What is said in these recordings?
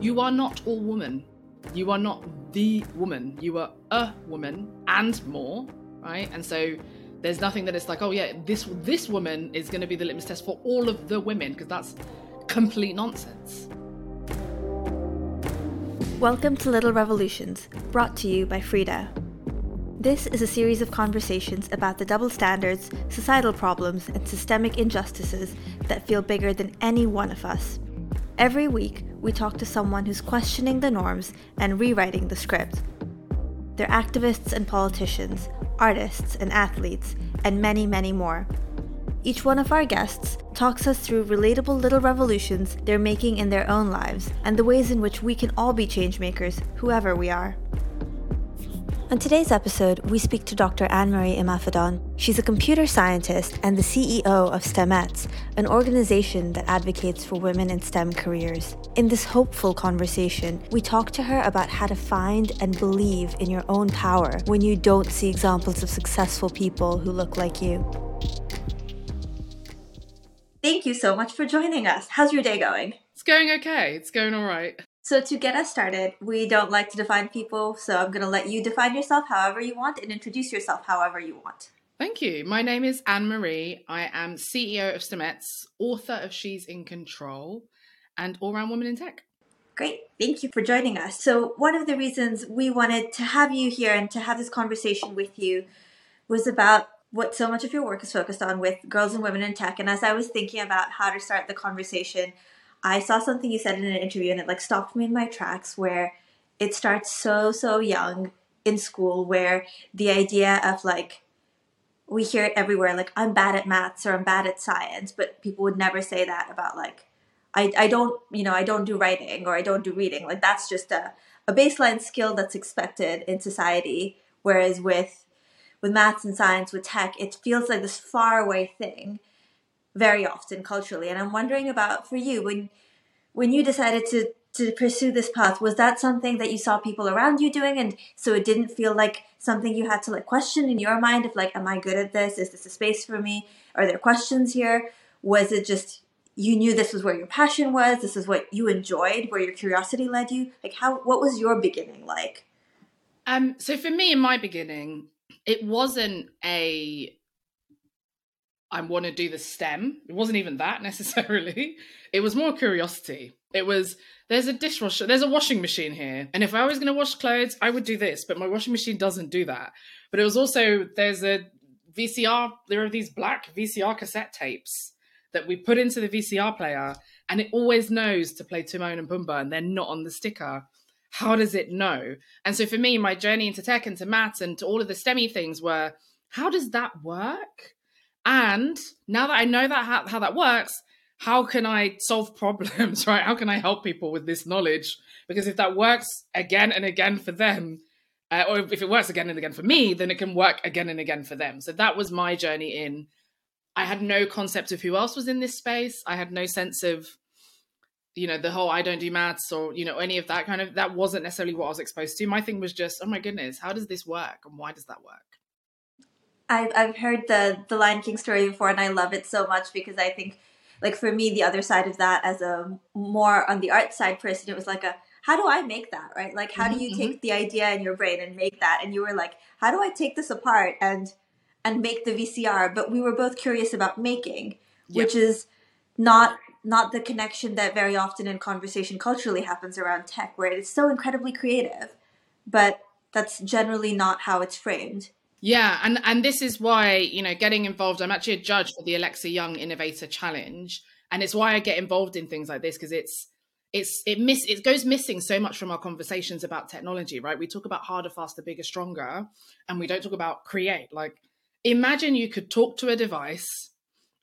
you are not all woman. You are not the woman. You are a woman and more, right? And so there's nothing that it's like, oh yeah, this this woman is going to be the litmus test for all of the women because that's complete nonsense. Welcome to Little Revolutions, brought to you by Freeda. This is a series of conversations about the double standards, societal problems, and systemic injustices that feel bigger than any one of us. Every week, we talk to someone who's questioning the norms and rewriting the script. They're activists and politicians, artists and athletes, and many, many more. Each one of our guests talks us through relatable little revolutions they're making in their own lives and the ways in which we can all be changemakers, whoever we are. On today's episode, we speak to Dr. Anne Marie Imafidon. She's a computer scientist and the CEO of STEMettes, an organization that advocates for women in STEM careers. In this hopeful conversation, we talk to her about how to find and believe in your own power when you don't see examples of successful people who look like you. Thank you so much for joining us. How's your day going? It's going okay. It's going all right. So, to get us started, we don't like to define people, so I'm going to let you define yourself however you want and introduce yourself however you want. Thank you. My name is Anne Marie. I am CEO of STEMettes, author of She's in Control, and all round woman in tech. Great. Thank you for joining us. So, one of the reasons we wanted to have you here and to have this conversation with you was about what so much of your work is focused on with girls and women in tech. And as I was thinking about how to start the conversation, I saw something you said in an interview and it like stopped me in my tracks where it starts so, so young in school where the idea of like, we hear it everywhere, like I'm bad at maths or I'm bad at science, but people would never say that about like, I, I don't, you know, I don't do writing or I don't do reading. Like that's just a, a baseline skill that's expected in society. Whereas with, with maths and science, with tech, it feels like this far away thing very often culturally. And I'm wondering about for you when when you decided to to pursue this path was that something that you saw people around you doing? And so it didn't feel like something you had to like question in your mind of like am i good at this? Is this a space for me? Are there questions here? Was it just you knew this was where your passion was? This is what you enjoyed where your curiosity led you? Like how what was your beginning like? Um so for me in my beginning it wasn't a I want to do the STEM. It wasn't even that necessarily. It was more curiosity. It was there's a dishwasher, there's a washing machine here, and if I was going to wash clothes, I would do this, but my washing machine doesn't do that. But it was also there's a VCR. There are these black VCR cassette tapes that we put into the VCR player, and it always knows to play Timon and Pumbaa, and they're not on the sticker. How does it know? And so for me, my journey into tech and to maths and to all of the STEMmy things were, how does that work? And now that I know that how, how that works, how can I solve problems, right? How can I help people with this knowledge? Because if that works again and again for them, uh, or if it works again and again for me, then it can work again and again for them. So that was my journey in. I had no concept of who else was in this space. I had no sense of, you know, the whole I don't do maths or, you know, any of that kind of, that wasn't necessarily what I was exposed to. My thing was just, oh my goodness, how does this work? And why does that work? I've I've heard the the Lion King story before, and I love it so much because I think, like for me, the other side of that, as a more on the art side person, it was like a how do I make that right? Like how do you mm-hmm. take the idea in your brain and make that? And you were like, how do I take this apart and and make the VCR? But we were both curious about making, which is not not the connection that very often in conversation culturally happens around tech, where it's so incredibly creative, but that's generally not how it's framed. Yeah, and and this is why you know getting involved. I'm actually a judge for the Alexa Young Innovator Challenge, and it's why I get involved in things like this because it's it's it miss it goes missing so much from our conversations about technology. Right? We talk about harder, faster, bigger, stronger, and we don't talk about create. Like, imagine you could talk to a device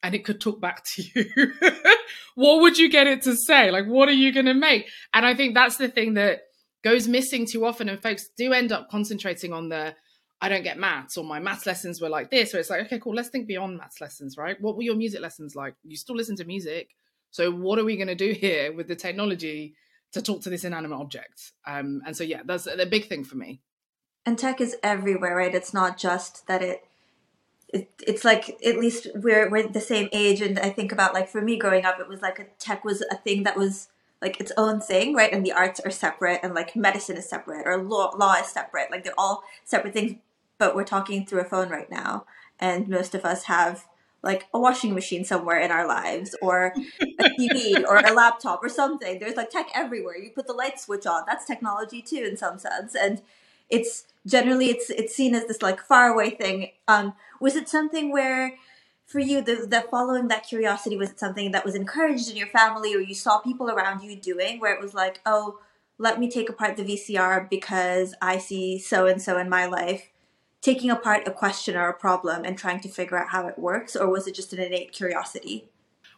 and it could talk back to you. what would you get it to say? Like, what are you going to make? And I think that's the thing that goes missing too often, and folks do end up concentrating on the I don't get maths or my maths lessons were like this. So it's like, okay, cool, let's think beyond maths lessons, right? What were your music lessons like? You still listen to music. So what are we going to do here with the technology to talk to this inanimate object? Um, and so, yeah, that's a big thing for me. And tech is everywhere, right? It's not just that it, it it's like at least we're we're the same age and I think about like for me growing up it was like a tech was a thing that was like its own thing, right? And the arts are separate, and like medicine is separate, or law, law is separate. Like they're all separate things, but we're talking through a phone right now, and most of us have like a washing machine somewhere in our lives, or a TV, or a laptop, or something. There's like tech everywhere. You put the light switch on. That's technology too, in some sense, and it's generally it's it's seen as this like faraway thing. Um, was it something where for you the, the following that curiosity was something that was encouraged in your family or you saw people around you doing where it was like oh let me take apart the vcr because i see so and so in my life taking apart a question or a problem and trying to figure out how it works or was it just an innate curiosity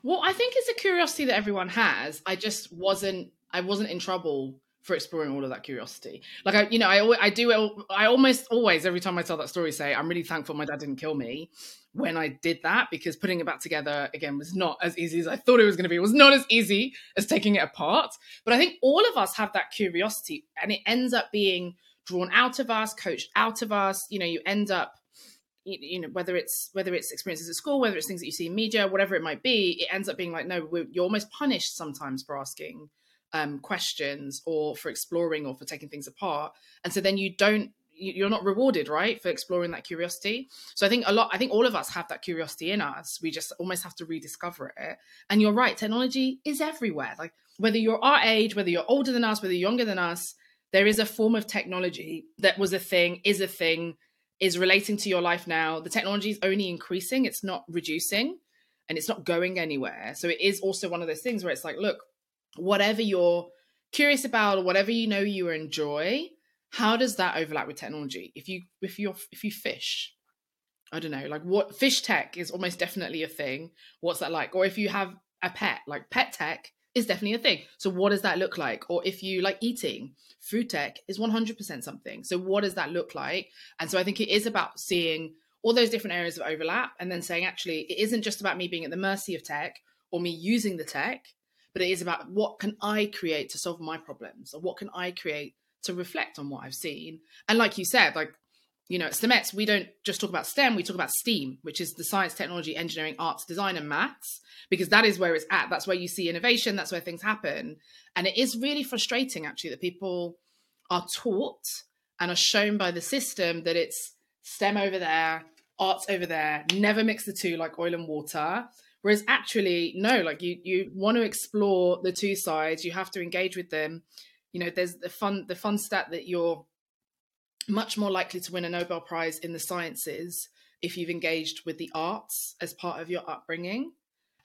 well i think it's a curiosity that everyone has i just wasn't i wasn't in trouble for exploring all of that curiosity. Like I, you know, I I do I almost always every time I tell that story say I'm really thankful my dad didn't kill me when I did that because putting it back together again was not as easy as I thought it was going to be. It was not as easy as taking it apart. But I think all of us have that curiosity and it ends up being drawn out of us, coached out of us. You know, you end up you know whether it's whether it's experiences at school whether it's things that you see in media whatever it might be it ends up being like no you're almost punished sometimes for asking um, questions or for exploring or for taking things apart. And so then you don't you're not rewarded right for exploring that curiosity. So i think a lot i think all of us have that curiosity in us. We just almost have to rediscover it. And you're right technology is everywhere. Like whether you're our age whether you're older than us whether you're younger than us there is a form of technology that was a thing is a thing is relating to your life now. The technology is only increasing it's not reducing and it's not going anywhere. So it is also one of those things where it's like look whatever you're curious about or whatever you know you enjoy how does that overlap with technology? If you if you if you fish i don't know like what fish tech is almost definitely a thing. What's that like? Or if you have a pet like pet tech is definitely a thing. So what does that look like? Or if you like eating food tech is 100% something. So what does that look like? And so i think it is about seeing all those different areas of overlap and then saying actually it isn't just about me being at the mercy of tech or me using the tech but it is about what can I create to solve my problems or what can I create to reflect on what I've seen. And like you said, like, you know, at STEMettes, we don't just talk about STEM, we talk about STEAM, which is the science, technology, engineering, arts, design, and maths, because that is where it's at. That's where you see innovation, that's where things happen. And it is really frustrating, actually, that people are taught and are shown by the system that it's STEM over there, arts over there, never mix the two like oil and water. Whereas actually, no, like you you want to explore the two sides, you have to engage with them. You know, there's the fun the fun stat that you're much more likely to win a Nobel Prize in the sciences if you've engaged with the arts as part of your upbringing.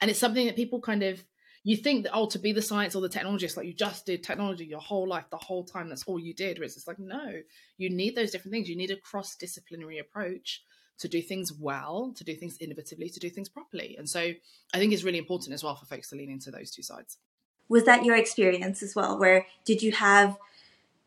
And it's something that people kind of you think that oh to be the science or the technologist like you just did technology your whole life the whole time that's all you did whereas it's like no you need those different things you need a cross disciplinary approach to do things well, to do things innovatively, to do things properly. And so I think it's really important as well for folks to lean into those two sides. Was that your experience as well? Where did you have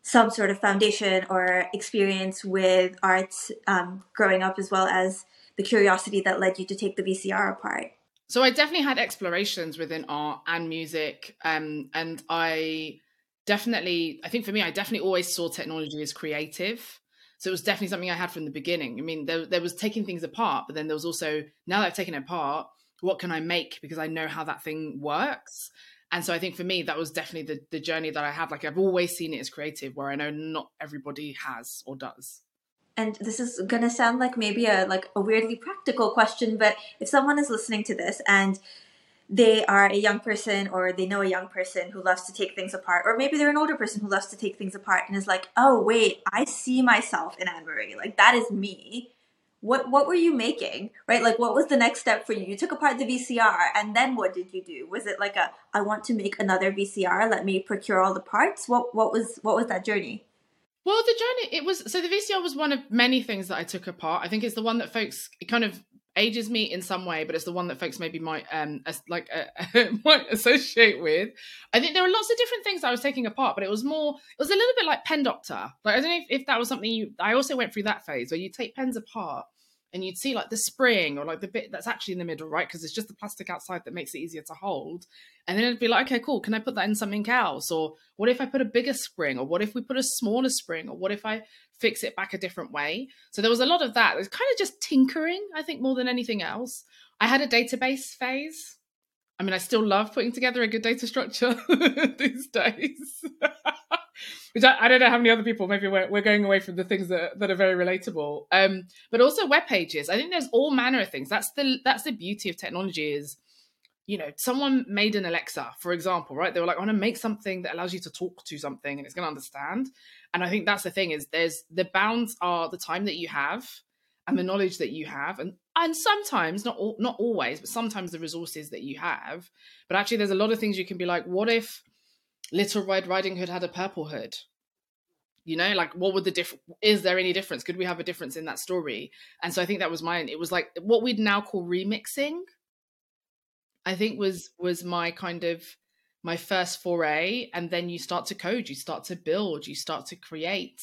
some sort of foundation or experience with arts um, growing up, as well as the curiosity that led you to take the VCR apart? So I definitely had explorations within art and music, um, and I definitely, I think for me, I definitely always saw technology as creative. So it was definitely something I had from the beginning. I mean, there, there was taking things apart, but then there was also, now that I've taken it apart, what can I make? Because I know how that thing works. And so I think for me, that was definitely the, the journey that I had. Like I've always seen it as creative, where I know not everybody has or does. And this is gonna sound like maybe a like a weirdly practical question, but if someone is listening to this and they are a young person or they know a young person who loves to take things apart or maybe they're an older person who loves to take things apart and is like oh wait i see myself in anne marie like that is me what what were you making? Right? Like what was the next step for you? You took apart the vcr and then what did you do? Was it like a i want to make another vcr let me procure all the parts what what was what was that journey? Well, the journey it was so the VCR was one of many things that I took apart. I think it's the one that folks kind of ages me in some way, but it's the one that folks maybe might um as, like uh, might associate with. I think there were lots of different things I was taking apart, but it was more it was a little bit like pen doctor. Like I don't know if, if that was something you. I also went through that phase where you take pens apart and you'd see like the spring or like the bit that's actually in the middle, right? Because it's just the plastic outside that makes it easier to hold. And then it'd be like, okay, cool. Can I put that in something else? Or what if I put a bigger spring? Or what if we put a smaller spring? Or what if I fix it back a different way? So there was a lot of that. It was kind of just tinkering, I think, more than anything else. I had a database phase. I mean, I still love putting together a good data structure these days. Which I, I, don't know how many other people. Maybe we're, we're going away from the things that, that are very relatable. Um, but also web pages. I think there's all manner of things. That's the that's the beauty of technology. Is you know, someone made an Alexa, for example, right? They were like, I want to make something that allows you to talk to something and it's going to understand. And I think that's the thing is there's the bounds are the time that you have and the knowledge that you have and and sometimes not all, not always but sometimes the resources that you have but actually there's a lot of things you can be like what if little red riding hood had a purple hood. You know like what would the difference is there any difference? Could we have a difference in that story? And so i think that was mine. It was like what we'd now call remixing i think was was my kind of my first foray. And then you start to code you start to build you start to create.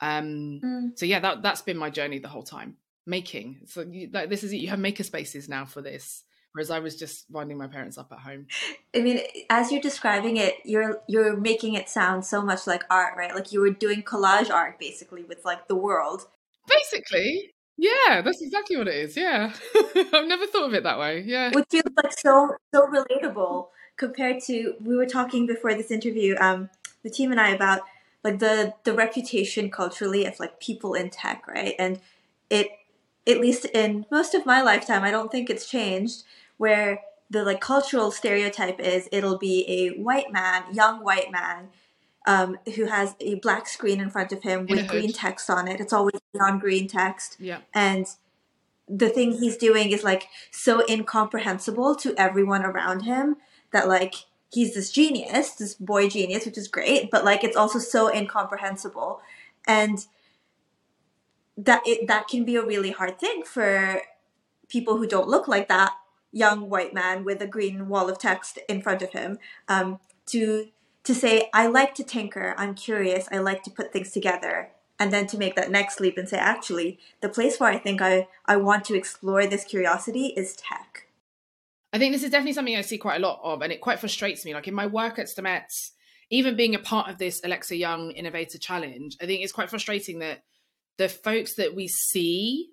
Um mm. so yeah that that's been my journey the whole time. Making. So you, like, this is it. You have maker spaces now for this whereas i was just winding my parents up at home. I mean as you're describing it you're you're making it sound so much like art right? Like you were doing collage art basically with like the world. Basically yeah that's exactly what it is yeah. I've never thought of it that way yeah. Which feels like so so relatable compared to we were talking before this interview um the team and i about like the the reputation culturally of like people in tech, right? And it at least in most of my lifetime, I don't think it's changed where the like cultural stereotype is it'll be a white man, young white man, um, who has a black screen in front of him with green text on it. It's always non green text. Yeah. And the thing he's doing is like so incomprehensible to everyone around him that like he's this genius, this boy genius, which is great, but like it's also so incomprehensible. And that it that can be a really hard thing for people who don't look like that young white man with a green wall of text in front of him um, to to say i like to tinker. I'm curious. I like to put things together. And then to make that next leap and say actually the place where i think i, I want to explore this curiosity is tech. I think this is definitely something I see quite a lot of, and it quite frustrates me. Like in my work at Stemettes, even being a part of this Alexa Young Innovator Challenge, I think it's quite frustrating that the folks that we see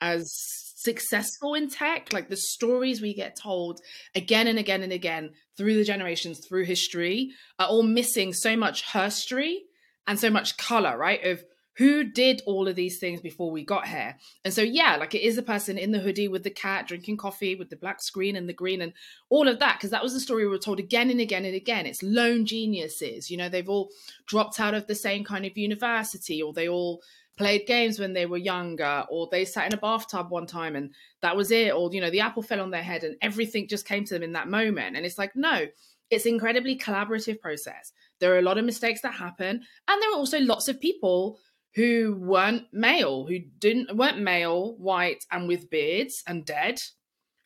as successful in tech, like the stories we get told again and again and again through the generations, through history, are all missing so much herstory and so much color, right? Of who did all of these things before we got here? And so, yeah, like it is the person in the hoodie with the cat drinking coffee with the black screen and the green and all of that, because that was the story we were told again and again and again. It's lone geniuses, you know, they've all dropped out of the same kind of university or they all played games when they were younger or they sat in a bathtub one time and that was it or you know the apple fell on their head and everything just came to them in that moment and it's like no it's incredibly collaborative process there are a lot of mistakes that happen and there are also lots of people who weren't male, who didn't weren't male, white, and with beards and dead,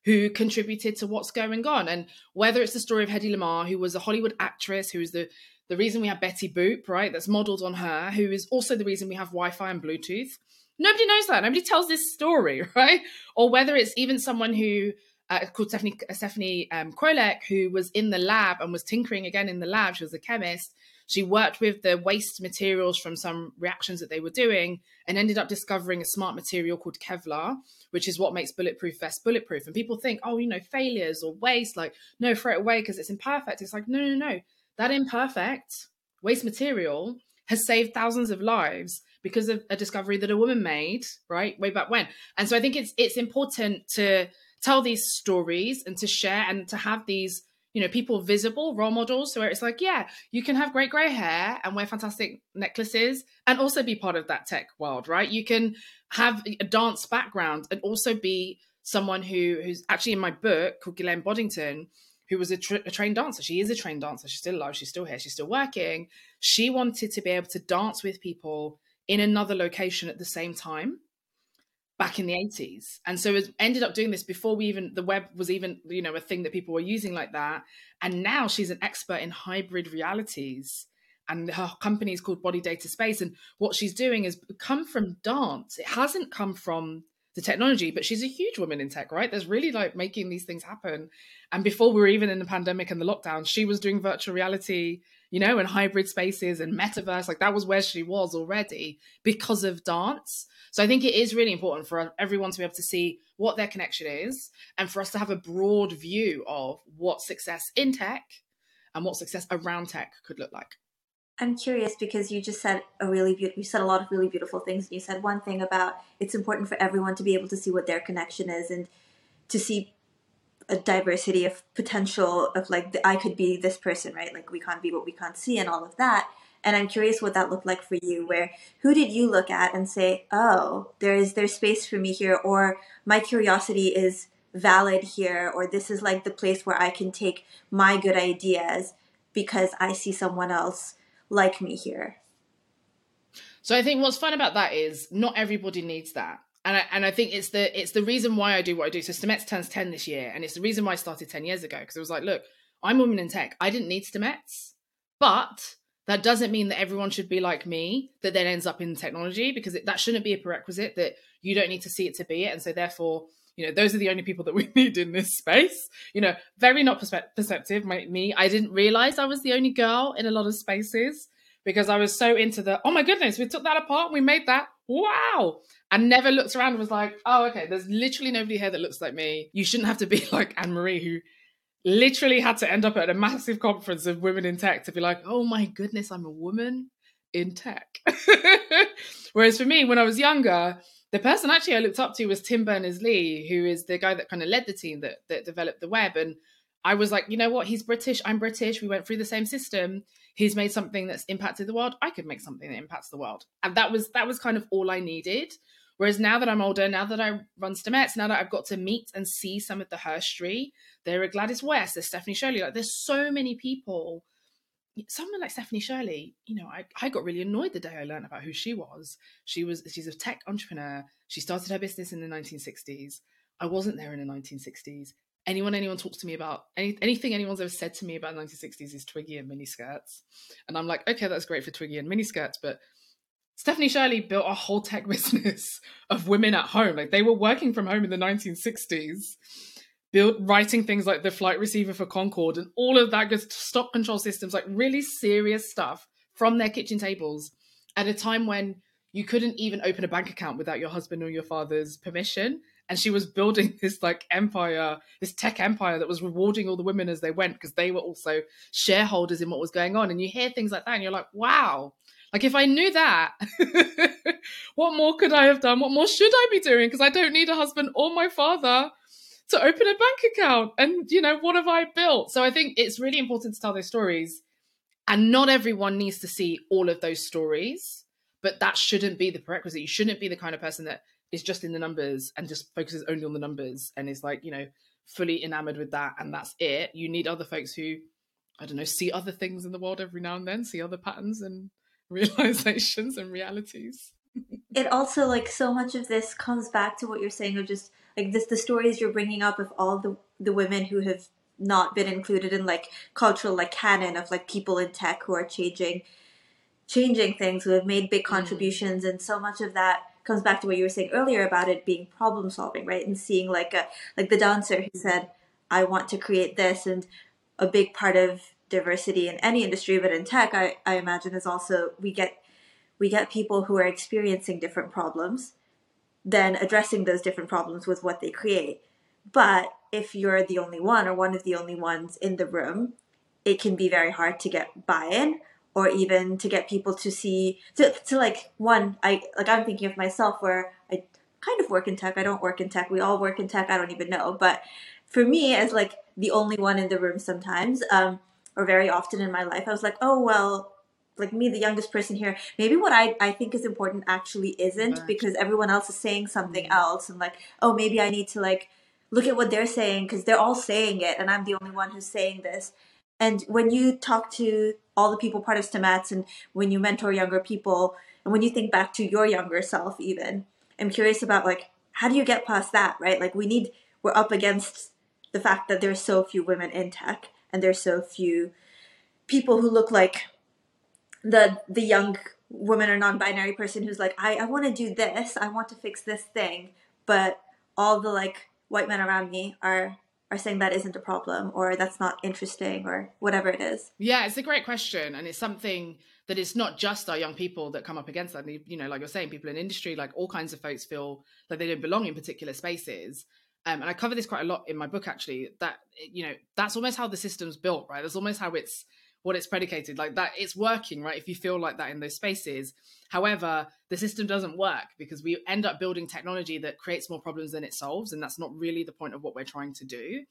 who contributed to what's going on. And whether it's the story of Hedy Lamarr, who was a Hollywood actress, who was the the reason we have Betty Boop, right? That's modeled on her, who is also the reason we have Wi-Fi and Bluetooth. Nobody knows that. Nobody tells this story, right? Or whether it's even someone who uh, called Stephanie Stephanie um, Kwolek, who was in the lab and was tinkering again in the lab. She was a chemist, she worked with the waste materials from some reactions that they were doing and ended up discovering a smart material called Kevlar, which is what makes bulletproof vests bulletproof. And people think, oh, you know, failures or waste, like, no, throw it away because it's imperfect. It's like, no, no, no. That imperfect waste material has saved thousands of lives because of a discovery that a woman made, right, way back when. And so I think it's it's important to tell these stories and to share and to have these you know people visible role models so where it's like yeah you can have great gray hair and wear fantastic necklaces and also be part of that tech world right you can have a dance background and also be someone who who's actually in my book called Ghislaine Boddington who was a, tra- a, trained dancer. She is a trained dancer. She's still alive. She's still here. She's still working. She wanted to be able to dance with people in another location at the same time back in the 80s and so it ended up doing this before we even the web was even you know a thing that people were using like that. And now she's an expert in hybrid realities and her company is called body data space. And what she's doing has come from dance. It hasn't come from the technology, but she's a huge woman in tech, right? There's really like making these things happen. And before we were even in the pandemic and the lockdown, she was doing virtual reality, you know, and hybrid spaces and metaverse. Like that was where she was already because of dance. So I think it is really important for everyone to be able to see what their connection is and for us to have a broad view of what success in tech and what success around tech could look like. I'm curious because you just said a really be- you said a lot of really beautiful things. You said one thing about it's important for everyone to be able to see what their connection is and to see a diversity of potential of like the, I could be this person, right? Like we can't be what we can't see and all of that. And I'm curious what that looked like for you. Where who did you look at and say, "Oh, there is there's space for me here," or my curiosity is valid here, or this is like the place where I can take my good ideas because I see someone else like me here. So I think what's fun about that is not everybody needs that. And I, and I think it's the it's the reason why I do what I do. So Stemettes turns 10 this year, and it's the reason why I started 10 years ago. Because it was like, look, I'm a woman in tech. I didn't need Stemettes, but that doesn't mean that everyone should be like me that then ends up in technology because it, that shouldn't be a prerequisite that you don't need to see it to be it. And so therefore, you know, those are the only people that we need in this space. You know, very not perspe- perceptive. My, me, I didn't realize I was the only girl in a lot of spaces because I was so into the, oh my goodness, we took that apart, we made that. Wow. And never looked around and was like, oh, okay, there's literally nobody here that looks like me. You shouldn't have to be like Anne Marie, who literally had to end up at a massive conference of women in tech to be like, oh my goodness, I'm a woman in tech. Whereas for me, when I was younger, the person actually I looked up to was Tim Berners Lee, who is the guy that kind of led the team that that developed the web. And I was like, you know what? He's British. I'm British. We went through the same system. He's made something that's impacted the world. I could make something that impacts the world. And that was that was kind of all I needed. Whereas now that I'm older, now that I run Stemettes, now that I've got to meet and see some of the history, there are Gladys West, there's Stephanie Shirley. Like there's so many people someone like Stephanie Shirley, you know, I, I got really annoyed the day I learned about who she was. She was she's a tech entrepreneur. She started her business in the 1960s. I wasn't there in the 1960s. Anyone anyone talks to me about any, anything anyone's ever said to me about 1960s is Twiggy and miniskirts. And I'm like, okay, that's great for Twiggy and miniskirts, but Stephanie Shirley built a whole tech business of women at home. Like they were working from home in the 1960s built writing things like the flight receiver for Concorde and all of that good stock control systems, like really serious stuff from their kitchen tables at a time when you couldn't even open a bank account without your husband or your father's permission. And she was building this like empire, this tech empire that was rewarding all the women as they went because they were also shareholders in what was going on. And you hear things like that and you're like, wow, like if I knew that, what more could I have done? What more should I be doing? Because I don't need a husband or my father to open a bank account and you know what have i built? So i think it's really important to tell those stories and not everyone needs to see all of those stories but that shouldn't be the prerequisite. You shouldn't be the kind of person that is just in the numbers and just focuses only on the numbers and is like you know fully enamored with that and that's it. You need other folks who i don't know see other things in the world every now and then see other patterns and realizations and realities. It also like so much of this comes back to what you're saying of just like this the stories you're bringing up of all the the women who have not been included in like cultural like canon of like people in tech who are changing changing things who have made big mm. contributions mm. and so much of that comes back to what you were saying earlier about it being problem solving right and seeing like a like the dancer who said i want to create this and a big part of diversity in any industry but in tech i, I imagine is also we get we get people who are experiencing different problems then addressing those different problems with what they create. But if you're the only one or one of the only ones in the room, it can be very hard to get buy-in or even to get people to see to, to like one I like I'm thinking of myself where I kind of work in tech. I don't work in tech. We all work in tech. I don't even know. But for me as like the only one in the room sometimes, um, or very often in my life, I was like, oh well, like me, the youngest person here, maybe what I, I think is important actually isn't because everyone else is saying something mm-hmm. else. And like, oh, maybe I need to like look at what they're saying because they're all saying it and I'm the only one who's saying this. And when you talk to all the people part of Stemettes and when you mentor younger people and when you think back to your younger self, even, I'm curious about like, how do you get past that, right? Like, we need, we're up against the fact that there's so few women in tech and there's so few people who look like the the young woman or non-binary person who's like i, I want to do this i want to fix this thing but all the like white men around me are are saying that isn't a problem or that's not interesting or whatever it is? Yeah, it's a great question. And it's something that it's not just our young people that come up against that. You know, like you're saying, people in industry, like all kinds of folks feel like they don't belong in particular spaces. Um, and I cover this quite a lot in my book, actually, that, you know, that's almost how the system's built, right? That's almost how it's what it's predicated like that it's working right if you feel like that in those spaces. However the system doesn't work because we end up building technology that creates more problems than it solves and that's not really the point of what we're trying to do.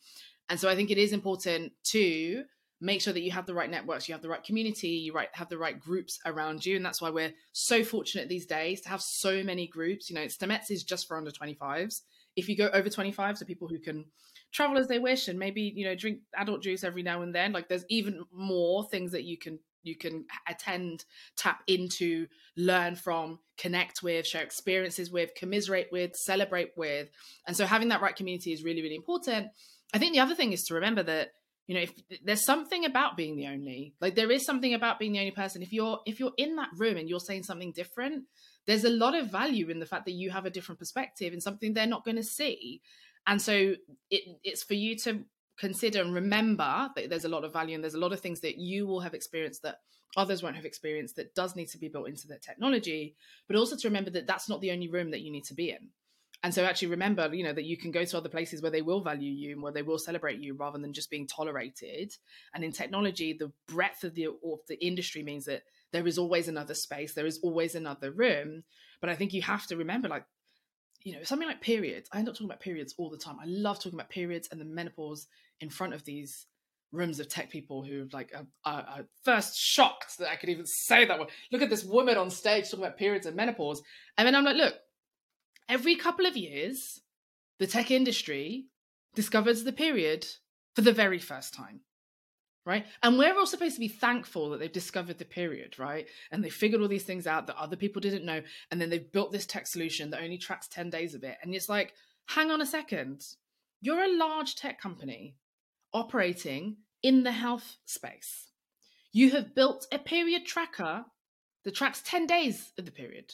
And so i think it is important to make sure that you have the right networks you have the right community you right have the right groups around you and that's why we're so fortunate these days to have so many groups. You know stemettes is just for under 25s if you go over 25 so people who can travel as they wish and maybe you know drink adult juice every now and then. Like there's even more things that you can you can attend tap into learn from connect with share experiences with commiserate with celebrate with. And so having that right community is really really important. I think the other thing is to remember that you know if there's something about being the only like there is something about being the only person. If you're if you're in that room and you're saying something different there's a lot of value in the fact that you have a different perspective and something they're not going to see and so it, it's for you to consider and remember that there's a lot of value and there's a lot of things that you will have experienced that others won't have experienced that does need to be built into the technology but also to remember that that's not the only room that you need to be in. And so actually remember you know that you can go to other places where they will value you and where they will celebrate you rather than just being tolerated. And in technology the breadth of the of the industry means that there is always another space there is always another room. But i think you have to remember like you know, something like periods. I end up talking about periods all the time. I love talking about periods and the menopause in front of these rooms of tech people who like are, are, are, first shocked that I could even say that. Look at this woman on stage talking about periods and menopause. And then I'm like, look, every couple of years, the tech industry discovers the period for the very first time right? And we're all supposed to be thankful that they've discovered the period, right? And they figured all these things out that other people didn't know. And then they've built this tech solution that only tracks 10 days of it. And it's like, hang on a second. You're a large tech company operating in the health space. You have built a period tracker that tracks 10 days of the period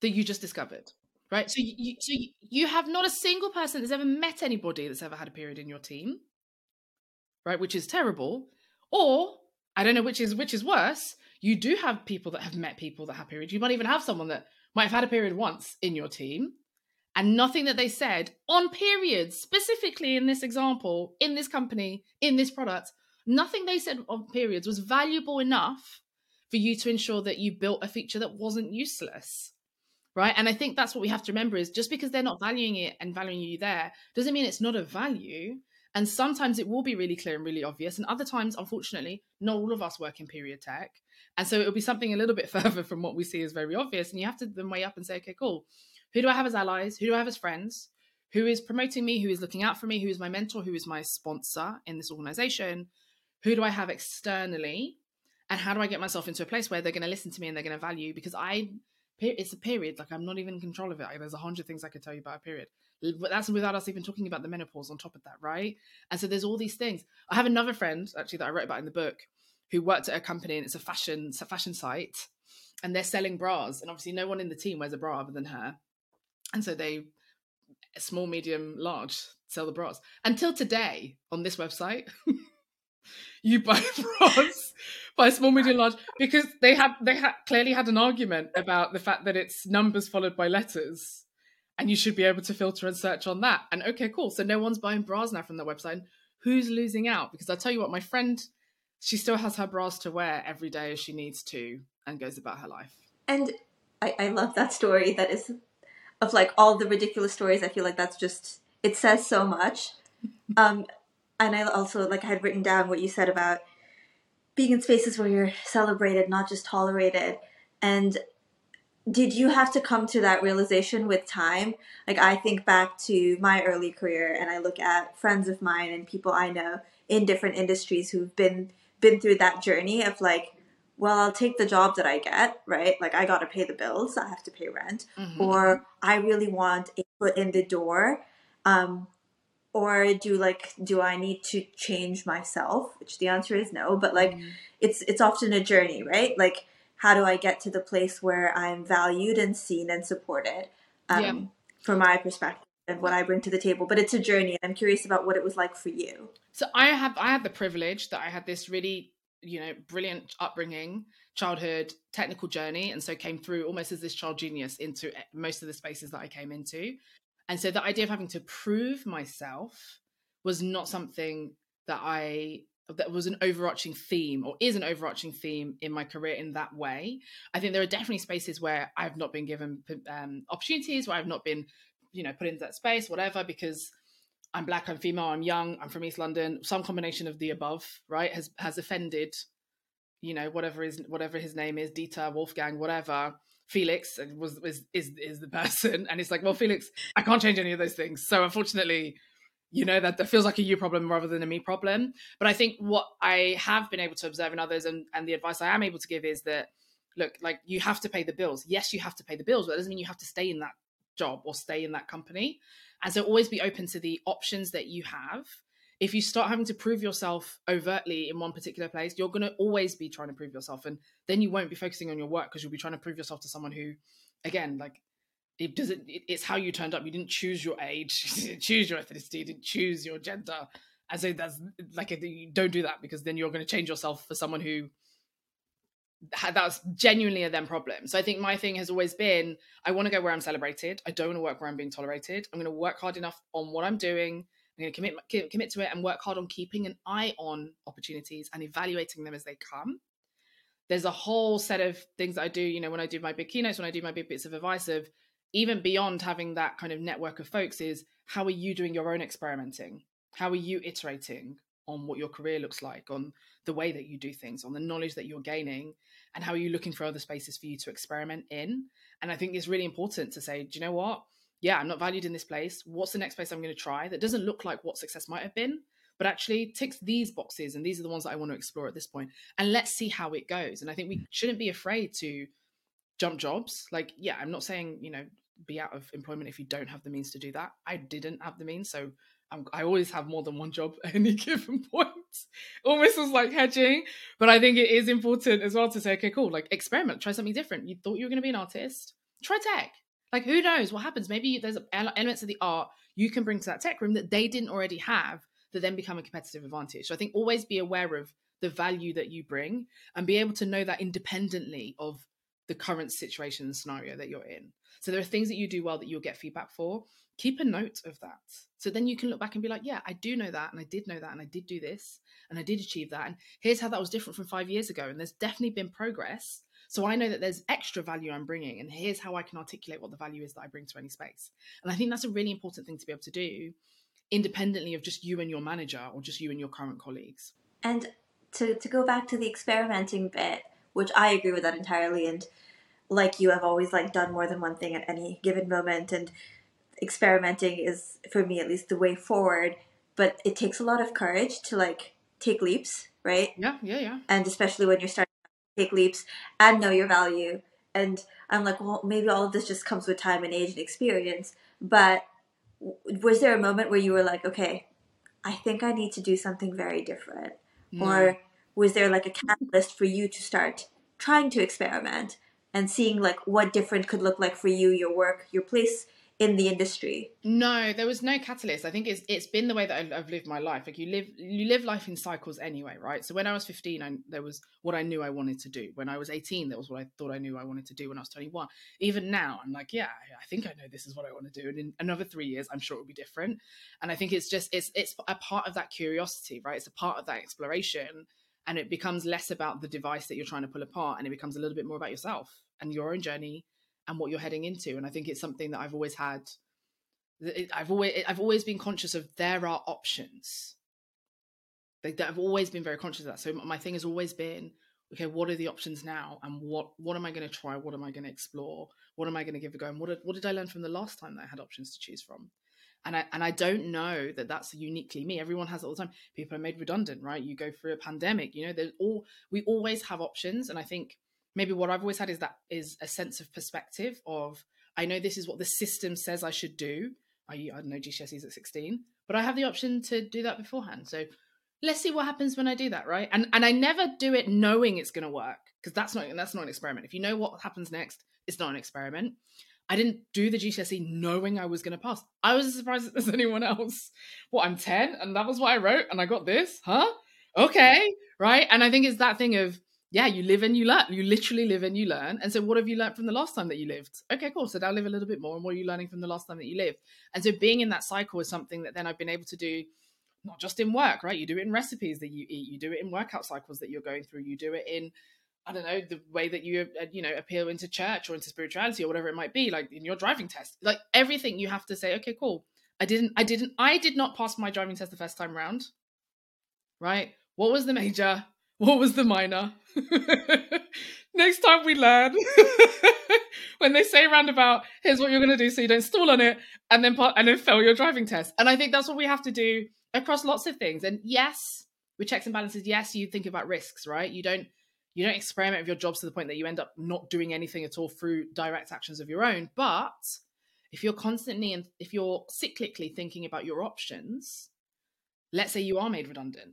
that you just discovered right so you so you have not a single person that's ever met anybody that's ever had a period in your team right? Which is terrible. Or I don't know which is which is worse. You do have people that have met people that have periods. You might even have someone that might have had a period once in your team, and nothing that they said on periods, specifically in this example, in this company, in this product, nothing they said on periods was valuable enough for you to ensure that you built a feature that wasn't useless right and i think that's what we have to remember is just because they're not valuing it and valuing you there doesn't mean it's not a value and sometimes it will be really clear and really obvious. And other times, unfortunately, not all of us work in period tech. And so it'll be something a little bit further from what we see as very obvious. And you have to then weigh up and say, okay, cool. Who do I have as allies? Who do I have as friends? Who is promoting me? Who is looking out for me? Who is my mentor? Who is my sponsor in this organization? Who do I have externally? And how do I get myself into a place where they're going to listen to me and they're going to value? Because I, it's a period. Like I'm not even in control of it. There's a hundred things I could tell you about a period. That's without us even talking about the menopause on top of that, right? And so there's all these things. I have another friend actually that I wrote about in the book who worked at a company and it's a fashion it's a fashion site and they're selling bras and obviously no one in the team wears a bra other than her. And so they small, medium, large sell the bras. Until today on this website, you buy bras by small, medium, large because they had they clearly had an argument about the fact that it's numbers followed by letters and you should be able to filter and search on that. And okay, cool. So no one's buying bras now from the website. Who's losing out? Because I tell you what, my friend, she still has her bras to wear every day as she needs to and goes about her life. And I, I love that story. That is of like all the ridiculous stories. I feel like that's just it says so much. Um, and I also like I had written down what you said about being in spaces where you're celebrated, not just tolerated. And did you have to come to that realization with time? Like I think back to my early career and I look at friends of mine and people I know in different industries who've been been through that journey of like, well, I'll take the job that I get, right? Like I got to pay the bills, I have to pay rent, mm-hmm. or I really want a foot in the door. Um, or do like do I need to change myself? Which the answer is no, but like mm-hmm. it's it's often a journey, right? Like how do I get to the place where I'm valued and seen and supported? um, Yeah. from my perspective and what I bring to the table. But it's a journey, and I'm curious about what it was like for you. So I have I had the privilege that I had this really you know brilliant upbringing, childhood, technical journey, and so came through almost as this child genius into e, most of the spaces that I came into, and so the idea of having to prove myself was not something that I that was an overarching theme or is an overarching theme in my career in that way. I think there are definitely spaces where I've not been given um, opportunities, where I've not been, you know, put into that space, whatever, because I'm black, I'm female, I'm young, I'm from East London. Some combination of the above, right, has has offended, you know, whatever is whatever his name is, Dieter, Wolfgang, whatever. Felix was, was is is the person, and it's like, well, Felix, I can't change any of those things. So unfortunately, you know that that feels like a you problem rather than a me problem. But I think what I have been able to observe in others, and and the advice I am able to give is that, look, like you have to pay the bills. Yes, you have to pay the bills, but that doesn't mean you have to stay in that job or stay in that company. And so always be open to the options that you have. If you start having to prove yourself overtly in one particular place, you're going to always be trying to prove yourself. And then you won't be focusing on your work because you'll be trying to prove yourself to someone who, again, like it doesn't, it, it's how you turned up. You didn't choose your age, you didn't choose your ethnicity, you didn't choose your gender. And so that's like, a, don't do that because then you're going to change yourself for someone who that's genuinely a them problem. So I think my thing has always been I want to go where I'm celebrated. I don't want to work where I'm being tolerated. I'm going to work hard enough on what I'm doing. I'm going to commit commit to it and work hard on keeping an eye on opportunities and evaluating them as they come. There's a whole set of things that I do, you know, when I do my big keynotes, when I do my big bits of advice of even beyond having that kind of network of folks is how are you doing your own experimenting? How are you iterating on what your career looks like, on the way that you do things, on the knowledge that you're gaining, and how are you looking for other spaces for you to experiment in? And I think it's really important to say, do you know what? Yeah, I'm not valued in this place. What's the next place I'm going to try that doesn't look like what success might have been, but actually ticks these boxes, and these are the ones that I want to explore at this point. And let's see how it goes. And I think we shouldn't be afraid to jump jobs. Like, yeah, I'm not saying you know be out of employment if you don't have the means to do that. I didn't have the means, so I'm, i always have more than one job at any given point. Almost as like hedging, but I think it is important as well to say, okay, cool, like experiment, try something different. You thought you were going to be an artist, try tech. Like who knows what happens? Maybe there's elements of the art you can bring to that tech room that they didn't already have that then become a competitive advantage. So I think always be aware of the value that you bring and be able to know that independently of the current situation and scenario that you're in. So there are things that you do well that you'll get feedback for. Keep a note of that. So then you can look back and be like, yeah, I do know that. And I did know that. And I did do this. And I did achieve that. And here's how that was different from five years ago. And there's definitely been progress. So I know that there's extra value I'm bringing. And here's how I can articulate what the value is that I bring to any space. And I think that's a really important thing to be able to do independently of just you and your manager or just you and your current colleagues. And to, to go back to the experimenting bit, which I agree with that entirely. And like you, I've always like done more than one thing at any given moment. And experimenting is for me at least the way forward but it takes a lot of courage to like take leaps right yeah yeah yeah and especially when you're starting to take leaps and know your value and i'm like well maybe all of this just comes with time and age and experience but was there a moment where you were like okay i think i need to do something very different or was there like a catalyst for you to start trying to experiment and seeing like what different could look like for you your work your place in the industry? No, there was no catalyst. I think it's it's been the way that I've, I've, lived my life. Like you live you live life in cycles anyway, right? So when I was 15, I, there was what I knew I wanted to do. When I was 18, that was what I thought I knew I wanted to do. When I was 21, even now, I'm like, yeah, I think I know this is what I want to do. And in another three years, I'm sure it will be different. And I think it's just it's it's a part of that curiosity, right? It's a part of that exploration. And it becomes less about the device that you're trying to pull apart, and it becomes a little bit more about yourself and your own journey and what you're heading into. And I think it's something that I've always had. I've always I've always been conscious of there are options. Like I've always been very conscious of that. So my thing has always been okay. What are the options now, and what what am I going to try? What am I going to explore? What am I going to give a go? And what what did I learn from the last time that I had options to choose from? And I and I don't know that that's uniquely me. Everyone has it all the time. People are made redundant, right? You go through a pandemic. You know, there's all we always have options, and I think maybe what I've always had is that is a sense of perspective of I know this is what the system says I should do. I, I know GCSEs at 16, but I have the option to do that beforehand. So let's see what happens when I do that, right? And and I never do it knowing it's going to work because that's not that's not an experiment. If you know what happens next, it's not an experiment. I didn't do the GCSE knowing I was going to pass. I was as surprised as anyone else. What, I'm 10 and that was what I wrote and I got this? Huh? Okay. Right. And I think it's that thing of, yeah, you live and you learn. You literally live and you learn. And so, what have you learned from the last time that you lived? Okay, cool. So now live a little bit more. And what are you learning from the last time that you lived? And so, being in that cycle is something that then I've been able to do, not just in work, right? You do it in recipes that you eat. You do it in workout cycles that you're going through. You do it in I don't know, the way that you, uh, you know, appeal into church or into spirituality or whatever it might be, like in your driving test, like everything you have to say, okay, cool. I didn't, I didn't, I did not pass my driving test the first time round. Right? What was the major? What was the minor? Next time we learn. when they say roundabout, here's what you're going to do so you don't stall on it and then part, and then fail your driving test. And I think that's what we have to do across lots of things. And yes, with checks and balances, yes, you think about risks, right? You don't you don't experiment with your jobs to the point that you end up not doing anything at all through direct actions of your own. But if you're constantly and if you're cyclically thinking about your options, let's say you are made redundant,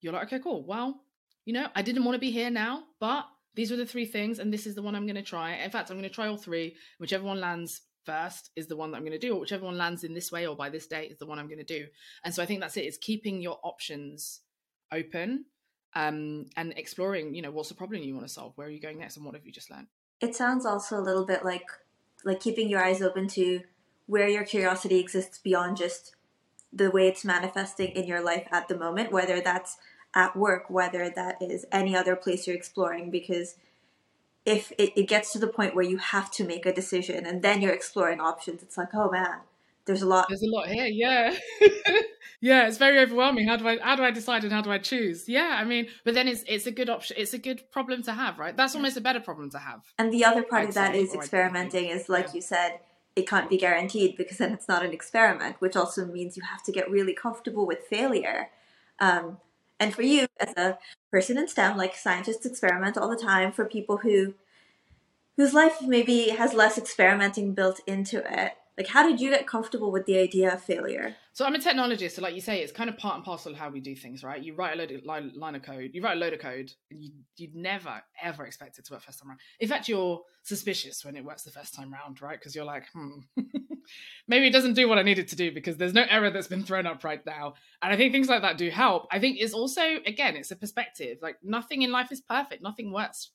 you're like, okay, cool. Well, you know, I didn't want to be here now, but these were the three things, and this is the one I'm going to try. In fact, I'm going to try all three. Whichever one lands first is the one that I'm going to do, or whichever one lands in this way or by this date is the one I'm going to do. And so I think that's it. It's keeping your options open um, and exploring, you know, what's the problem you want to solve? Where are you going next? And what have you just learned? It sounds also a little bit like like keeping your eyes open to where your curiosity exists beyond just the way it's manifesting in your life at the moment, whether that's at work, whether that is any other place you're exploring, because if it, it gets to the point where you have to make a decision and then you're exploring options, it's like, oh man, there's a lot. There's a lot here, yeah. yeah, it's very overwhelming. How do I how do I decide and how do I choose? Yeah, I mean, but then it's it's a good option. It's a good problem to have, right? That's almost a better problem to have. And the other part I'd of that say, is experimenting. Is like yeah. you said, it can't be guaranteed because then it's not an experiment, which also means you have to get really comfortable with failure. Um, and for you, as a person in STEM, like scientists experiment all the time. For people who whose life maybe has less experimenting built into it, like, how did you get comfortable with the idea of failure? So I'm a technologist, so like you say, it's kind of part and parcel of how we do things, right? You write a load of line, line of code, you write a load of code, and you, you'd never ever expect it to work first time around. In fact, you're suspicious when it works the first time round, right? Because you're like, hmm, maybe it doesn't do what I need it to do because there's no error that's been thrown up right now. And I think things like that do help. I think it's also, again, it's a perspective. Like nothing in life is perfect. Nothing works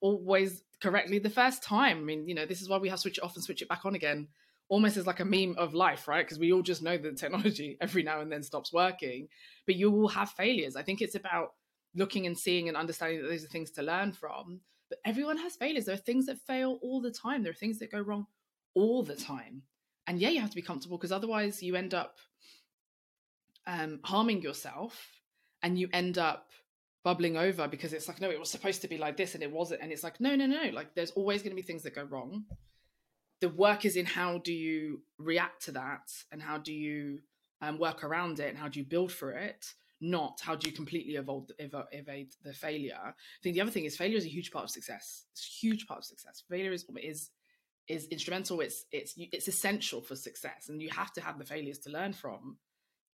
always correctly the first time. I mean, you know, this is why we have to switch it off and switch it back on again almost as like a meme of life, right? Because we all just know that technology every now and then stops working, but you will have failures. I think it's about looking and seeing and understanding that those are things to learn from. But everyone has failures. There are things that fail all the time. There are things that go wrong all the time. And yeah, you have to be comfortable because otherwise you end up um, harming yourself and you end up bubbling over because it's like, no, it was supposed to be like this and it wasn't. And it's like, no, no, no. Like there's always going to be things that go wrong the work is in how do you react to that and how do you um, work around it and how do you build for it not how do you completely evade, evade the failure. I think the other thing is failure is a huge part of success. It's a huge part of success. Failure is is is instrumental. It's it's it's essential for success and you have to have the failures to learn from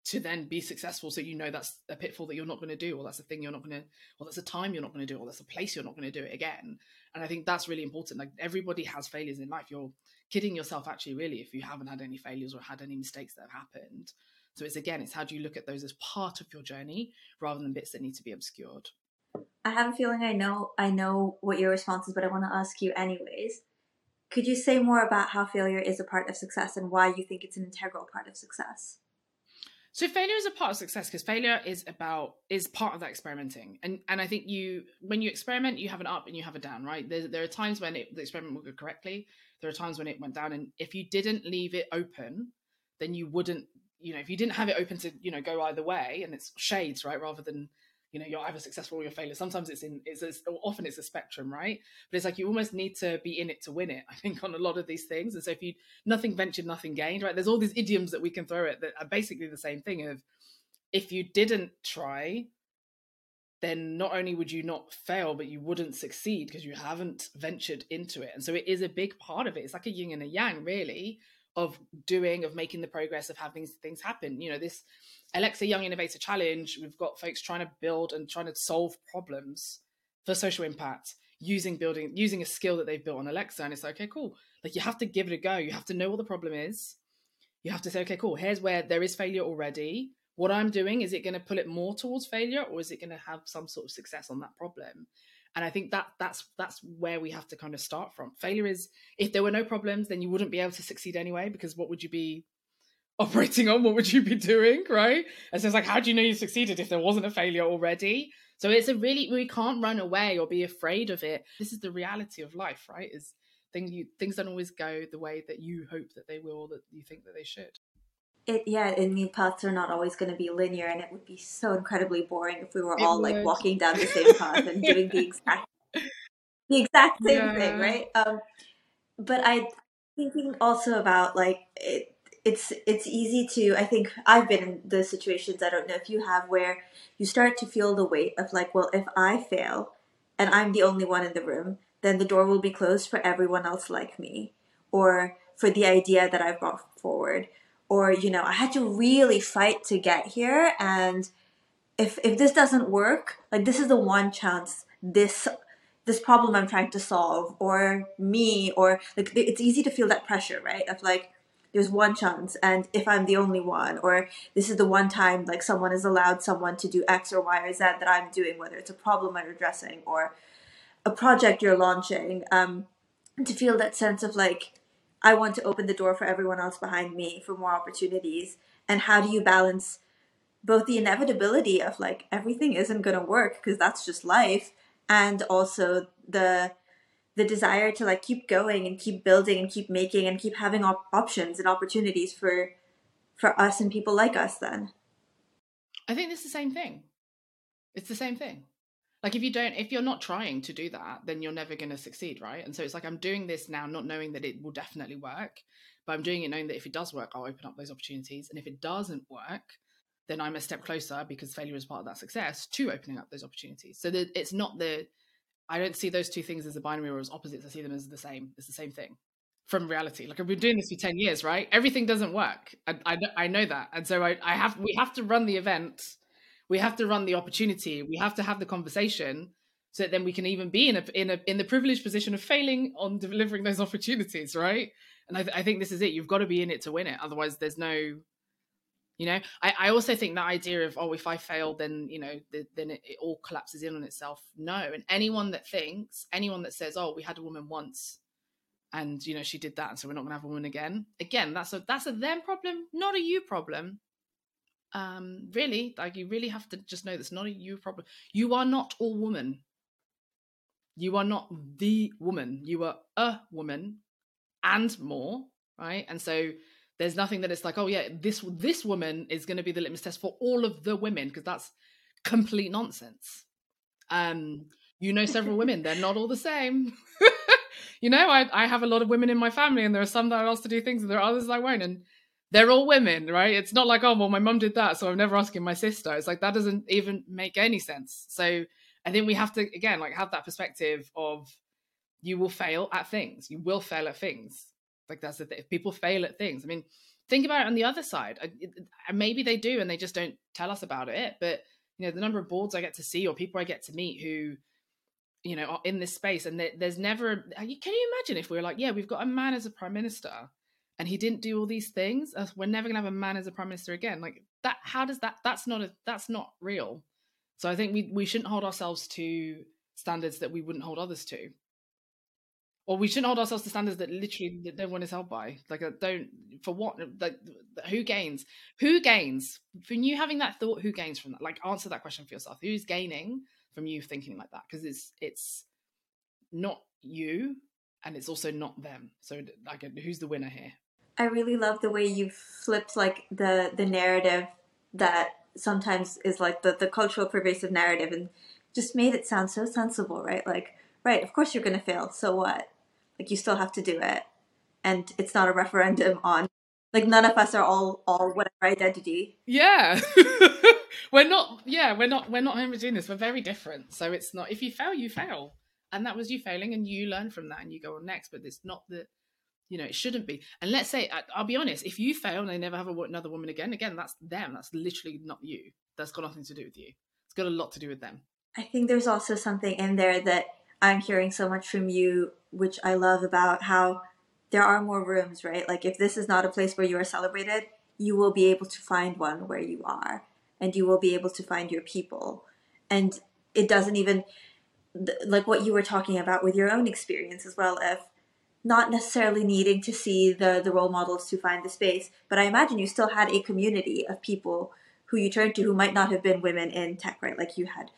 to then be successful so you know that's a pitfall that you're not going to do or that's a thing you're not going to or that's a time you're not going to do or that's a place you're not going to do it again and i think that's really important. Like everybody has failures in life. You're kidding yourself actually really if you haven't had any failures or had any mistakes that have happened. So it's again it's how do you look at those as part of your journey rather than bits that need to be obscured. I have a feeling i know i know what your response is but i want to ask you anyways. Could you say more about how failure is a part of success and why you think it's an integral part of success so failure is a part of success because failure is about is part of that experimenting, and and I think you when you experiment, you have an up and you have a down, right? There, there are times when it, the experiment will go correctly. There are times when it went down, and if you didn't leave it open, then you wouldn't, you know, if you didn't have it open to you know go either way, and it's shades, right, rather than you know you're either successful or you're failure. Sometimes it's in it's a, often it's a spectrum right? But it's like you almost need to be in it to win it i think on a lot of these things. And so if you nothing ventured nothing gained right? There's all these idioms that we can throw at that are basically the same thing of if you didn't try then not only would you not fail but you wouldn't succeed because you haven't ventured into it. And so it is a big part of it. It's like a yin and a yang really of doing of making the progress of having things happen you know this Alexa Young Innovator Challenge, we've got folks trying to build and trying to solve problems for social impact. using building using a skill that they've built on Alexa, and it's like, okay, cool. Like you have to give it a go. You have to know what the problem is. You have to say, okay, cool. Here's where there is failure already. What I'm doing is it going to pull it more towards failure, or is it going to have some sort of success on that problem? And I think that that's that's where we have to kind of start from. Failure is if there were no problems, then you wouldn't be able to succeed anyway. Because what would you be operating on? What would you be doing, right? And so it's like, how do you know you succeeded if there wasn't a failure already? So it's a really we can't run away or be afraid of it. This is the reality of life, right? Is things you things don't always go the way that you hope that they will, that you think that they should. It yeah, I mean paths are not always going to be linear, and it would be so incredibly boring if we were it all would. like walking down the same path and doing the exact the exact same yeah. thing, right? Um, but I thinking also about like it, it's it's easy to I think I've been in the situations I don't know if you have where you start to feel the weight of like well if I fail and I'm the only one in the room then the door will be closed for everyone else like me or for the idea that I've brought forward or you know I had to really fight to get here and if if this doesn't work like this is the one chance this this problem I'm trying to solve or me or like it's easy to feel that pressure right? Of like there's one chance and if i'm the only one or this is the one time like someone has allowed someone to do x or y or z that i'm doing whether it's a problem i'm addressing or a project you're launching um, to feel that sense of like i want to open the door for everyone else behind me for more opportunities. And how do you balance both the inevitability of like everything isn't going to work because that's just life and also the the desire to like keep going and keep building and keep making and keep having op- options and opportunities for for us and people like us then? I think it's the same thing. It's the same thing like if you don't if you're not trying to do that then you're never going to succeed right and so it's like i'm doing this now not knowing that it will definitely work but i'm doing it knowing that if it does work i'll open up those opportunities and if it doesn't work then i'm a step closer because failure is part of that success to opening up those opportunities so that it's not the I don't see those two things as a binary or as opposites. I see them as the same. It's the same thing from reality. Like I've been doing this for 10 years, right? Everything doesn't work. I, I, I know that. And so I, I have, we have to run the event. We have to run the opportunity. We have to have the conversation so that then we can even be in a, in a, in the privileged position of failing on delivering those opportunities, right? And I, I think this is it. You've got to be in it to win it. Otherwise there's no, you know I, I also think that idea of oh if i fail then you know the, then it, it, all collapses in on itself no and anyone that thinks anyone that says oh we had a woman once and you know she did that and so we're not going to have a woman again again that's a that's a them problem not a you problem um really like you really have to just know that's not a you problem you are not all woman you are not the woman you are a woman and more right and so there's nothing that it's like, oh yeah, this this woman is going to be the litmus test for all of the women because that's complete nonsense. Um, you know several women, they're not all the same. you know, I I have a lot of women in my family, and there are some that I ask to do things, and there are others I won't, and they're all women, right? It's not like, oh well, my mum did that, so I'm never asking my sister. It's like that doesn't even make any sense. So I think we have to again like have that perspective of you will fail at things. You will fail at things like that's the thing. People fail at things. I mean, think about it on the other side. Maybe they do, and they just don't tell us about it. But you know, the number of boards I get to see or people I get to meet who, you know, are in this space, and there's never. Can you imagine if we were like, yeah, we've got a man as a prime minister, and he didn't do all these things. We're never gonna have a man as a prime minister again. Like that. How does that? That's not a. That's not real. So I think we we shouldn't hold ourselves to standards that we wouldn't hold others to or we shouldn't hold ourselves to standards that literally no one is held by. Like, don't for what? Like, who gains? Who gains from you having that thought? Who gains from that? Like, answer that question for yourself. Who's gaining from you thinking like that? Because it's it's not you, and it's also not them. So, like, who's the winner here? I really love the way you flipped like the the narrative that sometimes is like the the cultural pervasive narrative, and just made it sound so sensible, right? Like, right, of course you're going to fail. So what? Like you still have to do it, and it's not a referendum on. Like none of us are all all whatever identity. Yeah, we're not. Yeah, we're not. We're not homogeneous. We're very different. So it's not. If you fail, you fail, and that was you failing, and you learn from that, and you go on next. But it's not the you know it shouldn't be. And let's say i'll be honest if you fail and they never have another woman again again that's them. That's literally not you. That's got nothing to do with you. It's got a lot to do with them. I think there's also something in there that I'm hearing so much from you, which I love about how there are more rooms, right? Like if this is not a place where you are celebrated, you will be able to find one where you are and you will be able to find your people. And it doesn't even like what you were talking about with your own experience as well if not necessarily needing to see the the role models to find the space, but I imagine you still had a community of people who you turned to who might not have been women in tech, right? Like you had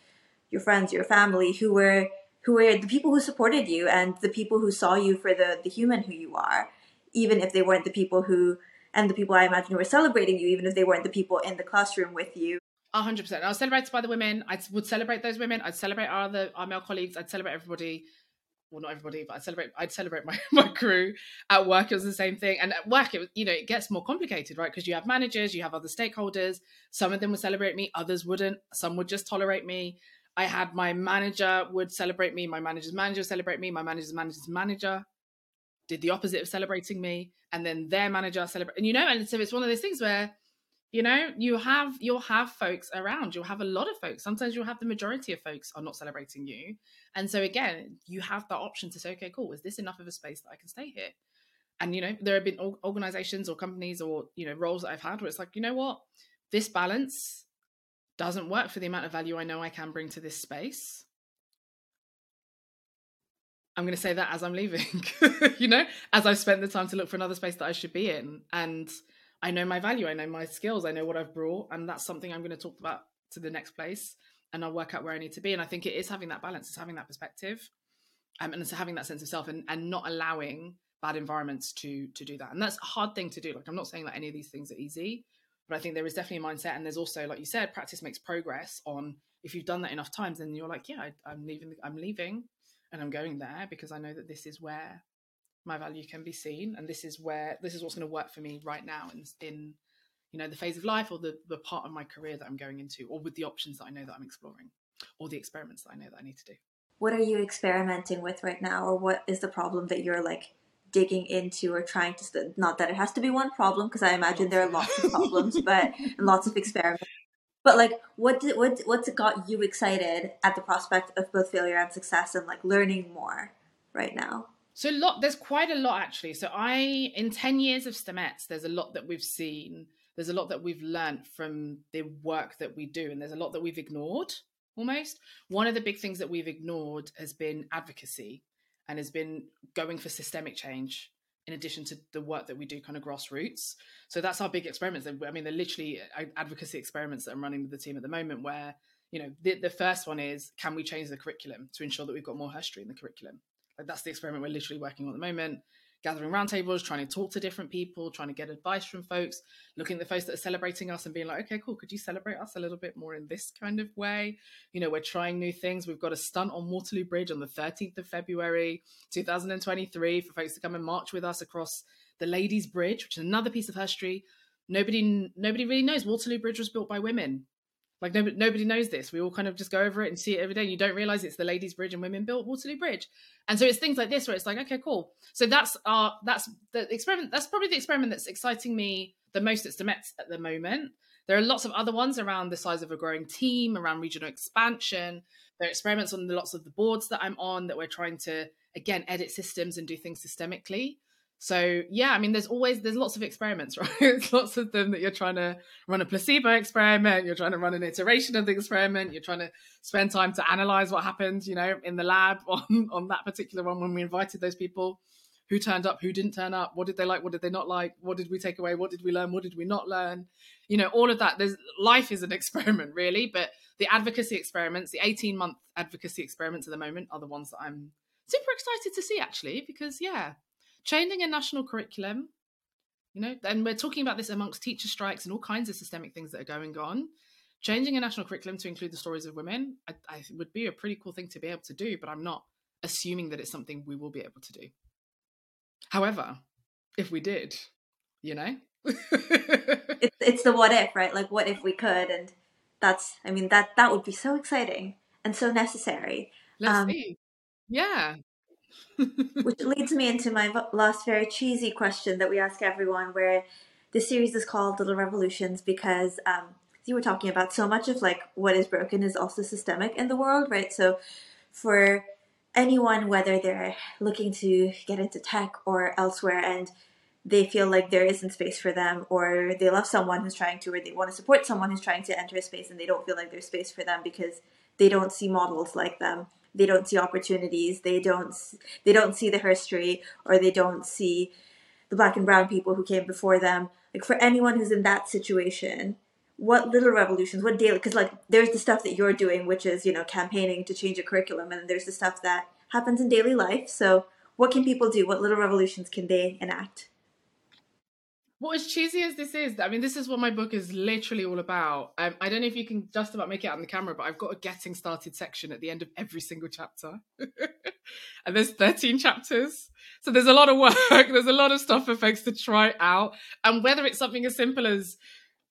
your friends, your family who were who were the people who supported you and the people who saw you for the the human who you are, even if they weren't the people who and the people I imagine who were celebrating you, even if they weren't the people in the classroom with you. A hundred percent. I was celebrated by the women. I would celebrate those women. I'd celebrate our other our male colleagues. I'd celebrate everybody. Well, not everybody, but I'd celebrate. I'd celebrate my, my crew. At work, it was the same thing. And at work, it you know it gets more complicated, right? Because you have managers, you have other stakeholders. Some of them would celebrate me, others wouldn't. Some would just tolerate me. I had my manager would celebrate me. My manager's manager would celebrate me. My manager's manager's manager did the opposite of celebrating me and then their manager celebrate and you know and so it's one of those things where you know you have you'll have folks around you'll have a lot of folks sometimes you'll have the majority of folks are not celebrating you and so again you have that option to say okay cool is this enough of a space that i can stay here and you know there have been organizations or companies or you know roles that i've had where it's like you know what this balance doesn't work for the amount of value i know i can bring to this space I'm going to say that as I'm leaving, you know, as I've spent the time to look for another space that I should be in. And I know my value, I know my skills, I know what I've brought. And that's something I'm going to talk about to the next place. And I'll work out where I need to be. And I think it is having that balance, it's having that perspective um, and it's having that sense of self and, and not allowing bad environments to to do that. And that's a hard thing to do. Like, I'm not saying that any of these things are easy, but I think there is definitely a mindset. And there's also, like you said, practice makes progress on if you've done that enough times, then you're like, yeah, I, I'm leaving, I'm leaving and I'm going there because I know that this is where my value can be seen and this is where this is what's going to work for me right now in, in you know the phase of life or the, the part of my career that I'm going into or with the options that I know that I'm exploring or the experiments that I know that I need to do. What are you experimenting with right now or what is the problem that you're like digging into or trying to not that it has to be one problem because I imagine there are lots of problems but and lots of experiments but like, what did, what what's got you excited at the prospect of both failure and success and like learning more right now? So a lot, there's quite a lot actually. So I, in ten years of Stemettes, there's a lot that we've seen. There's a lot that we've learned from the work that we do, and there's a lot that we've ignored. Almost one of the big things that we've ignored has been advocacy, and has been going for systemic change in addition to the work that we do kind of grassroots. So that's our big experiments. I mean, they're literally advocacy experiments that I'm running with the team at the moment where, you know, the, the first one is can we change the curriculum to ensure that we've got more history in the curriculum? Like that's the experiment we're literally working on at the moment gathering roundtables, trying to talk to different people, trying to get advice from folks, looking at the folks that are celebrating us and being like, okay, cool, could you celebrate us a little bit more in this kind of way? You know, we're trying new things. We've got a stunt on Waterloo Bridge on the 13th of February, 2023, for folks to come and march with us across the Ladies Bridge, which is another piece of history. Nobody, nobody really knows Waterloo Bridge was built by women. Like nobody, nobody knows this. We all kind of just go over it and see it every day. You don't realize it's the ladies' bridge and women built Waterloo Bridge. And so it's things like this where it's like, okay, cool. So that's our that's the experiment. That's probably the experiment that's exciting me the most at Stemettes at the moment. There are lots of other ones around the size of a growing team, around regional expansion. There are experiments on the lots of the boards that I'm on that we're trying to again edit systems and do things systemically. So yeah, I mean, there's always there's lots of experiments, right? Lots of them that you're trying to run a placebo experiment, you're trying to run an iteration of the experiment, you're trying to spend time to analyze what happened, you know, in the lab on on that particular one when we invited those people, who turned up, who didn't turn up, what did they like, what did they not like, what did we take away, what did we learn, what did we not learn, you know, all of that. There's life is an experiment, really, but the advocacy experiments, the 18 month advocacy experiments at the moment, are the ones that I'm super excited to see actually, because yeah changing a national curriculum, you know, and we're talking about this amongst teacher strikes and all kinds of systemic things that are going on. Changing a national curriculum to include the stories of women, I, I would be a pretty cool thing to be able to do, but I'm not assuming that it's something we will be able to do. However, if we did, you know, it's it's the what if, right? Like, what if we could? And that's, I mean, that that would be so exciting and so necessary. Let's um, see. Yeah, which leads me into my last very cheesy question that we ask everyone, where the series is called Little Revolutions because um, you were talking about so much of like what is broken is also systemic in the world, right? So for anyone, whether they're looking to get into tech or elsewhere, and they feel like there isn't space for them, or they love someone who's trying to, or they want to support someone who's trying to enter a space and they don't feel like there's space for them because they don't see models like them they don't see opportunities they don't they don't see the history or they don't see the black and brown people who came before them. Like for anyone who's in that situation what little revolutions what daily because like there's the stuff that you're doing which is you know campaigning to change a curriculum and there's the stuff that happens in daily life. So what can people do? What little revolutions can they enact well, as cheesy as this is, I mean, this is what my book is literally all about. Um, I don't know if you can just about make it out on the camera, but I've got a getting started section at the end of every single chapter. and there's 13 chapters. So there's a lot of work. There's a lot of stuff for folks to try out. And whether it's something as simple as,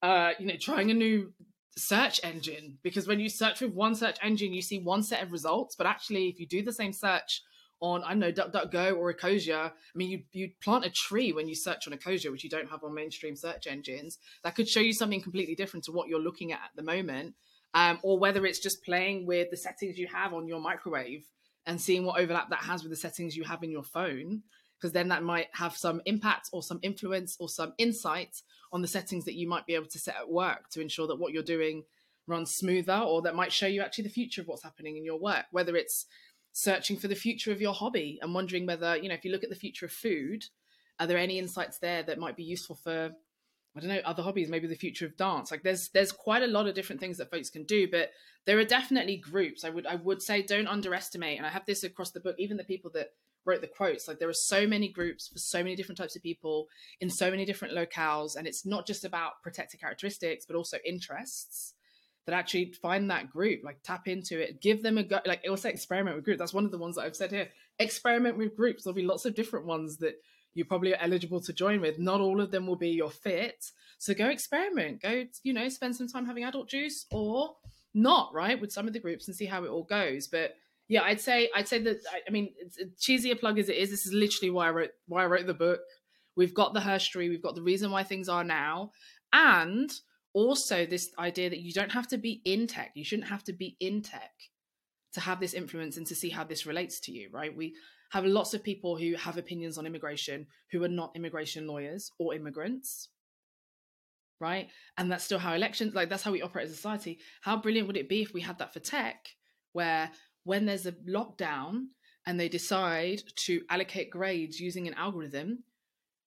uh, you know, trying a new search engine, because when you search with one search engine, you see one set of results. But actually, if you do the same search on I don't know DuckDuckGo or Ecosia. I mean, you you plant a tree when you search on Ecosia, which you don't have on mainstream search engines. That could show you something completely different to what you're looking at at the moment, um, or whether it's just playing with the settings you have on your microwave and seeing what overlap that has with the settings you have in your phone. Because then that might have some impact or some influence or some insight on the settings that you might be able to set at work to ensure that what you're doing runs smoother, or that might show you actually the future of what's happening in your work, whether it's searching for the future of your hobby and wondering whether, you know, if you look at the future of food, are there any insights there that might be useful for I don't know other hobbies, maybe the future of dance. Like there's there's quite a lot of different things that folks can do, but there are definitely groups. I would I would say don't underestimate, and I have this across the book. Even the people that wrote the quotes, like there are so many groups for so many different types of people in so many different locales, and it's not just about protected characteristics, but also interests that actually find that group, like tap into it, give them a go. Like it also experiment with groups. That's one of the ones that I've said here. Experiment with groups. There'll be lots of different ones that you probably are eligible to join with. Not all of them will be your fit. So go experiment. Go, you know, spend some time having adult juice or not, right, with some of the groups and see how it all goes. But yeah, I'd say I'd say that I mean, cheesy a plug as it is. This is literally why I wrote why I wrote the book. We've got the history. We've got the reason why things are now, and also this idea that you don't have to be in tech you shouldn't have to be in tech to have this influence and to see how this relates to you right? We have lots of people who have opinions on immigration who are not immigration lawyers or immigrants right? And that's still how elections like that's how we operate as a society. How brilliant would it be if we had that for tech where when there's a lockdown and they decide to allocate grades using an algorithm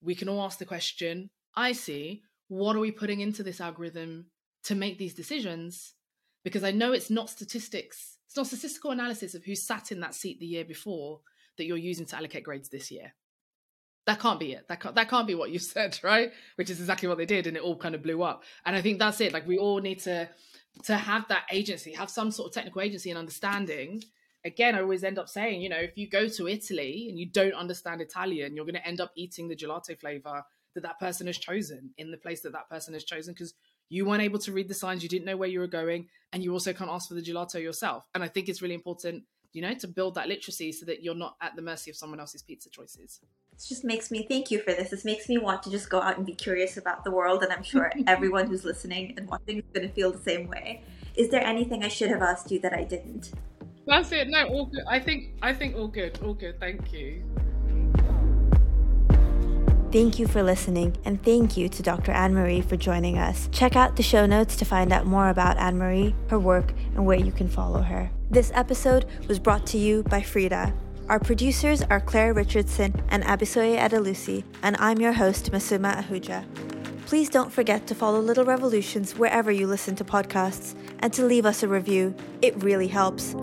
we can all ask the question i see what are we putting into this algorithm to make these decisions? Because I know it's not statistics, it's not statistical analysis of who sat in that seat the year before that you're using to allocate grades this year. That can't be it. That can't, that can't be what you said, right? Which is exactly what they did, and it all kind of blew up. And I think that's it. Like we all need to to have that agency, have some sort of technical agency and understanding. Again, I always end up saying, you know, if you go to Italy and you don't understand Italian, you're going to end up eating the gelato flavor that that person has chosen in the place that that person has chosen because you weren't able to read the signs, you didn't know where you were going, and you also can't ask for the gelato yourself. And I think it's really important, you know, to build that literacy so that you're not at the mercy of someone else's pizza choices. it just makes me thank you for this. This makes me want to just go out and be curious about the world, and I'm sure everyone who's listening and watching is going to feel the same way. Is there anything I should have asked you that I didn't? That's it. No, all good. I think I think all good. All good. Thank you. Thank you for listening, and thank you to Dr. Anne Marie for joining us. Check out the show notes to find out more about Anne Marie, her work, and where you can follow her. This episode was brought to you by Freeda. Our producers are Claire Richardson and Abisoye Adelusi, and I'm your host, Masuma Ahuja. Please don't forget to follow Little Revolutions wherever you listen to podcasts and to leave us a review. It really helps.